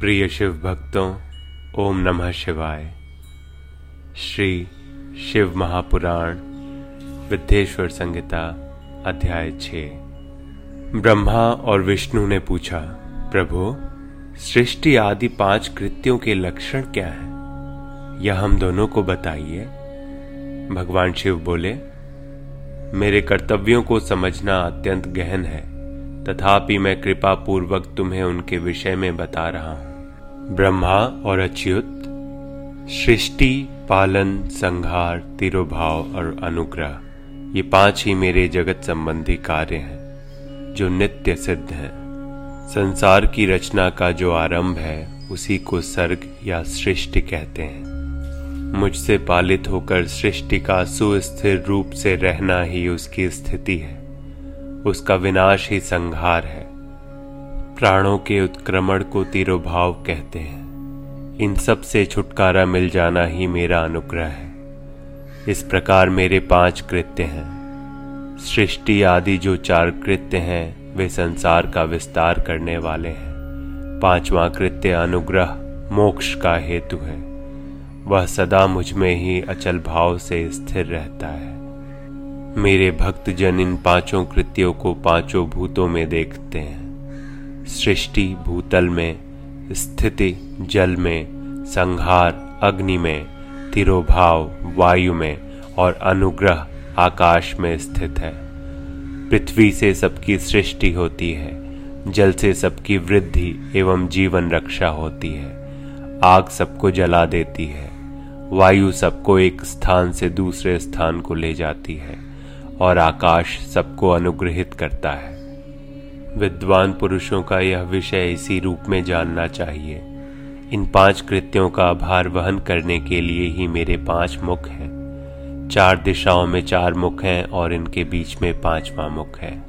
प्रिय शिव भक्तों, ओम नमः शिवाय। श्री शिव महापुराण विद्येश्वर संहिता, अध्याय छ। ब्रह्मा और विष्णु ने पूछा, प्रभु, सृष्टि आदि पाँच कृत्यों के लक्षण क्या है? यह हम दोनों को बताइए। भगवान शिव बोले, मेरे कर्तव्यों को समझना अत्यंत गहन है। तथापि मैं कृपा पूर्वक तुम्हें उनके विषय में बता रहा हूँ। ब्रह्मा और अच्युत, सृष्टि, पालन, संहार, तिरुभाव और अनुग्रह, ये पाँच ही मेरे जगत संबंधी कार्य हैं, जो नित्य सिद्ध हैं। संसार की रचना का जो आरंभ है, उसी को सर्ग या सृष्टि कहते हैं। मुझसे पालित होकर सृष्टि का सुस्थिर रूप से रहना ही उसकी स्थिति है। उसका विनाश ही संहार है। प्राणों के उत्क्रमण को तिरोभाव कहते हैं। इन सबसे छुटकारा मिल जाना ही मेरा अनुग्रह है। इस प्रकार मेरे पाँच कृत्य हैं। सृष्टि आदि जो चार कृत्य हैं, वे संसार का विस्तार करने वाले हैं। पांचवा कृत्य अनुग्रह, मोक्ष का हेतु है। वह सदा मुझमें ही अचल भाव से स्थिर रहता है। मेरे भक्त जन इन पाँचों कृत्यों को पाँचों भूतों में देखते हैं। सृष्टि भूतल में, स्थिति जल में, संहार अग्नि में, तिरोभाव वायु में और अनुग्रह आकाश में स्थित है। पृथ्वी से सबकी सृष्टि होती है, जल से सबकी वृद्धि एवं जीवन रक्षा होती है। आग सबको जला देती है, वायु सबको एक स्थान से दूसरे स्थान को ले जाती है और आकाश सबको अनुग्रहित करता है। विद्वान पुरुषों का यह विषय इसी रूप में जानना चाहिए। इन पाँच कृत्यों का भार वहन करने के लिए ही मेरे पाँच मुख हैं। चार दिशाओं में चार मुख हैं और इनके बीच में पांचवा मुख है।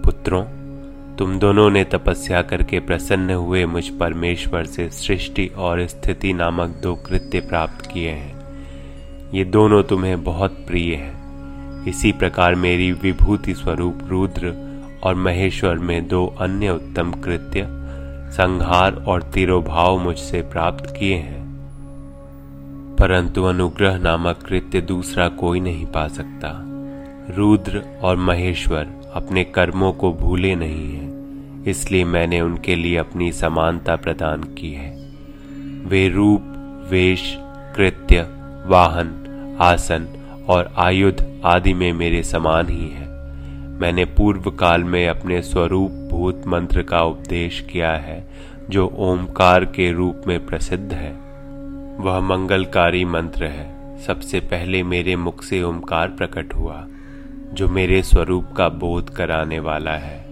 पुत्रों, तुम दोनों ने तपस्या करके प्रसन्न हुए मुझ परमेश्वर से सृष्टि और स्थिति नामक दो कृत्य प्राप्त किए हैं। ये दोनों तुम्हें बहुत प्रिय हैं। इसी प्रकार मेरी विभूति स्वरूप रुद्र और महेश्वर में दो अन्य उत्तम कृत्य, संहार और तिरोभाव मुझसे प्राप्त किए हैं। परंतु अनुग्रह नामक कृत्य दूसरा कोई नहीं पा सकता। रुद्र और महेश्वर अपने कर्मों को भूले नहीं हैं, इसलिए मैंने उनके लिए अपनी समानता प्रदान की है। वे रूप, वेश, कृत्य, वाहन, आसन और आयुध आदि में मेरे समान ही है। मैंने पूर्व काल में अपने स्वरूप भूत मंत्र का उपदेश किया है, जो ओमकार के रूप में प्रसिद्ध है। वह मंगलकारी मंत्र है। सबसे पहले मेरे मुख से ओमकार प्रकट हुआ, जो मेरे स्वरूप का बोध कराने वाला है।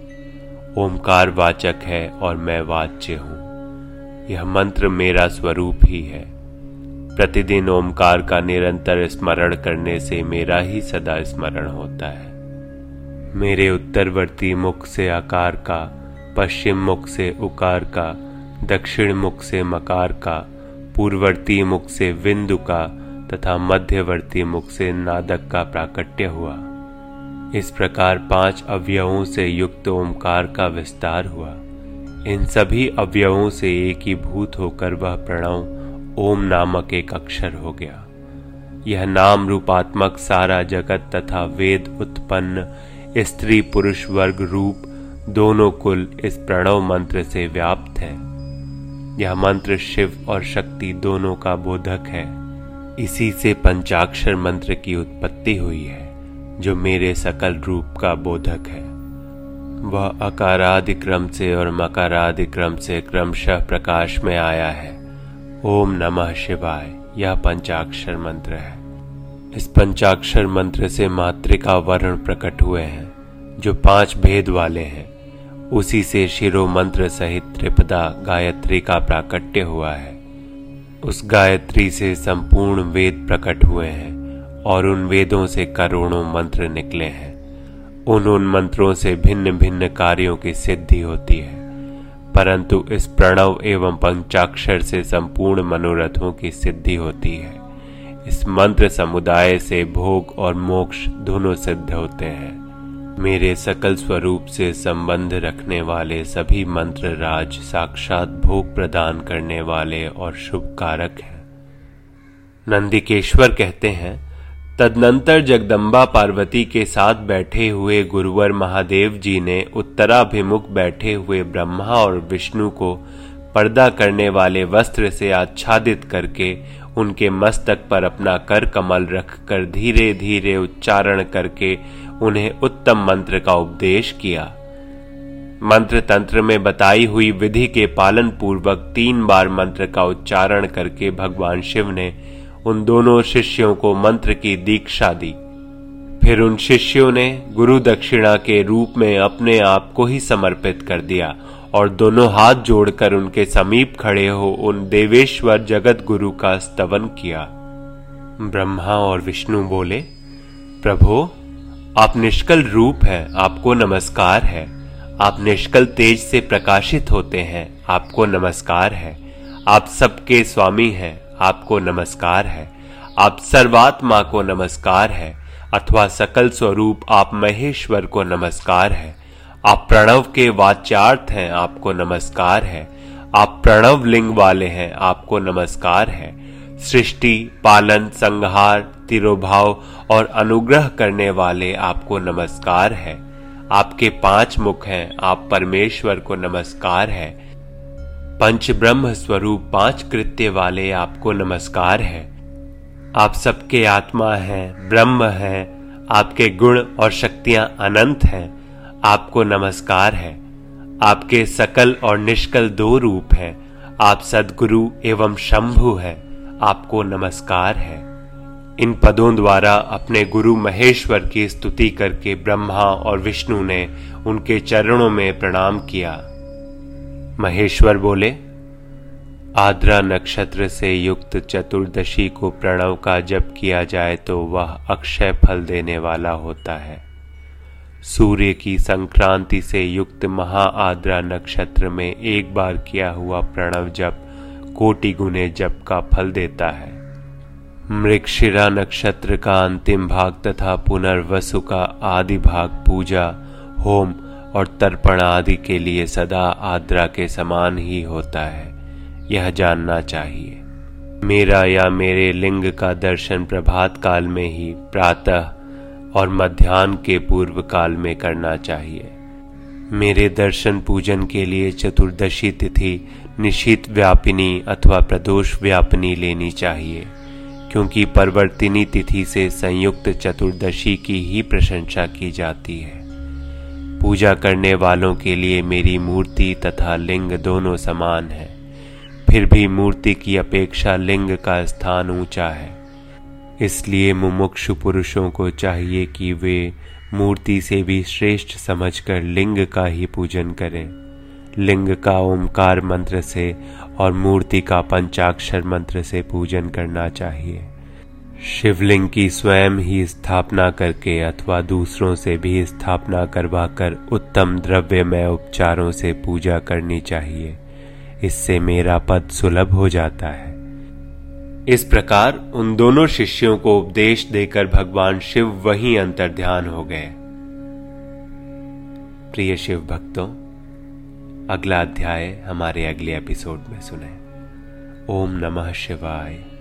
ओमकार वाचक है और मैं वाच्य हूँ। यह मंत्र मेरा स्वरूप ही है। प्रतिदिन ओमकार का निरंतर स्मरण करने से मेरा ही सदा स्मरण होता है। मेरे उत्तरवर्ती मुख से आकार का, पश्चिम मुख से उकार का, दक्षिण मुख से मकार का, पूर्ववर्ती मुख से विंदु का, तथा मध्यवर्ती मुख से नादक का प्राकट्य हुआ। इस प्रकार पाँच अवयवों से युक्त ओमकार का विस्तार हुआ। इन सभी अवयवों से एक ही भूत होकर वह प्रणव ओम नामक एक अक्षर हो गया। यह नाम रूपात्मक सारा जगत तथा वेद उत्पन्न स्त्री पुरुष वर्ग रूप दोनों कुल इस प्रणव मंत्र से व्याप्त है। यह मंत्र शिव और शक्ति दोनों का बोधक है। इसी से पंचाक्षर मंत्र की उत्पत्ति हुई है, जो मेरे सकल रूप का बोधक है। वह अकारादिक्रम से और मकारादिक्रम से क्रमशः प्रकाश में आया है। ओम नमः शिवाय, यह पंचाक्षर मंत्र है। इस पंचाक्षर मंत्र से मातृका वर्ण प्रकट हुए हैं, जो पाँच भेद वाले हैं। उसी से शिरो मंत्र सहित त्रिपदा गायत्री का प्राकट्य हुआ है। उस गायत्री से संपूर्ण वेद प्रकट हुए हैं और उन वेदों से करोड़ों मंत्र निकले हैं। उन उन मंत्रों से भिन्न भिन्न कार्यों की सिद्धि होती है। परंतु इस प्रणव एवं पंचाक्षर से संपूर्ण मनोरथों की सिद्धि होती है। इस मंत्र समुदाय से भोग और मोक्ष दोनों सिद्ध होते हैं। मेरे सकल स्वरूप से संबंध रखने वाले सभी मंत्र राज साक्षात भोग प्रदान करने वाले और शुभ कारक हैं। नंदिकेश्वर कहते हैं, तदनंतर जगदम्बा पार्वती के साथ बैठे हुए गुरुवर महादेव जी ने उत्तराभिमुख बैठे हुए ब्रह्मा और विष्णु को पर्दा करने वाले वस्त्र से आच्छादित करके उनके मस्तक पर अपना कर कमल रखकर धीरे धीरे उच्चारण करके उन्हें उत्तम मंत्र का उपदेश किया। मंत्र तंत्र में बताई हुई विधि के पालन पूर्वक तीन बार मंत्र का उच्चारण करके भगवान शिव ने उन दोनों शिष्यों को मंत्र की दीक्षा दी। फिर उन शिष्यों ने गुरु दक्षिणा के रूप में अपने आप को ही समर्पित कर दिया और दोनों हाथ जोड़कर उनके समीप खड़े हो उन देवेश्वर जगत गुरु का स्तवन किया। ब्रह्मा और विष्णु बोले, प्रभो, आप निष्कल रूप हैं, आपको नमस्कार है। आप निष्कल तेज से प्रकाशित होते हैं, आपको नमस्कार है। आप सबके स्वामी हैं, आपको नमस्कार है। आप सर्वात्मा को नमस्कार है, अथवा सकल स्वरूप आप महेश्वर को नमस्कार है। आप प्रणव के वाचार्थ हैं, आपको नमस्कार है। आप प्रणव लिंग वाले हैं, आपको नमस्कार है। सृष्टि, पालन, संहार, तिरोभाव और अनुग्रह करने वाले आपको नमस्कार है। आपके पाँच मुख हैं, आप परमेश्वर को नमस्कार है। पंच ब्रह्म स्वरूप पाँच कृत्य वाले आपको नमस्कार है। आप सबके आत्मा हैं, ब्रह्म हैं, आपके गुण और शक्तियाँ अनंत हैं। आपको नमस्कार है। आपके सकल और निष्कल दो रूप हैं। आप सदगुरु एवं शंभु हैं। आपको नमस्कार है। इन पदों द्वारा अपने गुरु महेश्वर की स्तुति करके ब्रह्मा और विष्णु ने उनके चरणों में प्रणाम किया। महेश्वर बोले, आद्रा नक्षत्र से युक्त चतुर्दशी को प्रणव का जप किया जाए तो वह अक्षय फल देने वाला होता है। सूर्य की संक्रांति से युक्त महा आद्रा नक्षत्र में एक बार किया हुआ प्रणव जप कोटि गुने जप का फल देता है। मृक्षिरा नक्षत्र का अंतिम भाग तथा पुनर्वसु का आदि भाग पूजा, होम और तर्पण आदि के लिए सदा आद्रा के समान ही होता है। यह जानना चाहिए। मेरा या मेरे लिंग का दर्शन प्रभात काल में ही प्रातः और मध्यान्ह के पूर्व काल में करना चाहिए। मेरे दर्शन पूजन के लिए चतुर्दशी तिथि निशित व्यापिनी अथवा प्रदोष व्यापिनी लेनी चाहिए, क्योंकि परिवर्तिनी तिथि से संयुक्त चतुर्दशी की ही प्रशंसा की जाती है। पूजा करने वालों के लिए मेरी मूर्ति तथा लिंग दोनों समान है, फिर भी मूर्ति की अपेक्षा लिंग का स्थान ऊँचा है। इसलिए मुमुक्षु पुरुषों को चाहिए कि वे मूर्ति से भी श्रेष्ठ समझकर लिंग का ही पूजन करें। लिंग का ओंकार मंत्र से और मूर्ति का पंचाक्षर मंत्र से पूजन करना चाहिए। शिवलिंग की स्वयं ही स्थापना करके अथवा दूसरों से भी स्थापना करवाकर उत्तम द्रव्यमय उपचारों से पूजा करनी चाहिए। इससे मेरा पद सुलभ हो जाता है। इस प्रकार उन दोनों शिष्यों को उपदेश देकर भगवान शिव वहीं अंतर ध्यान हो गए। प्रिय शिव भक्तों, अगला अध्याय हमारे अगले एपिसोड में सुने। ओम नमः शिवाय।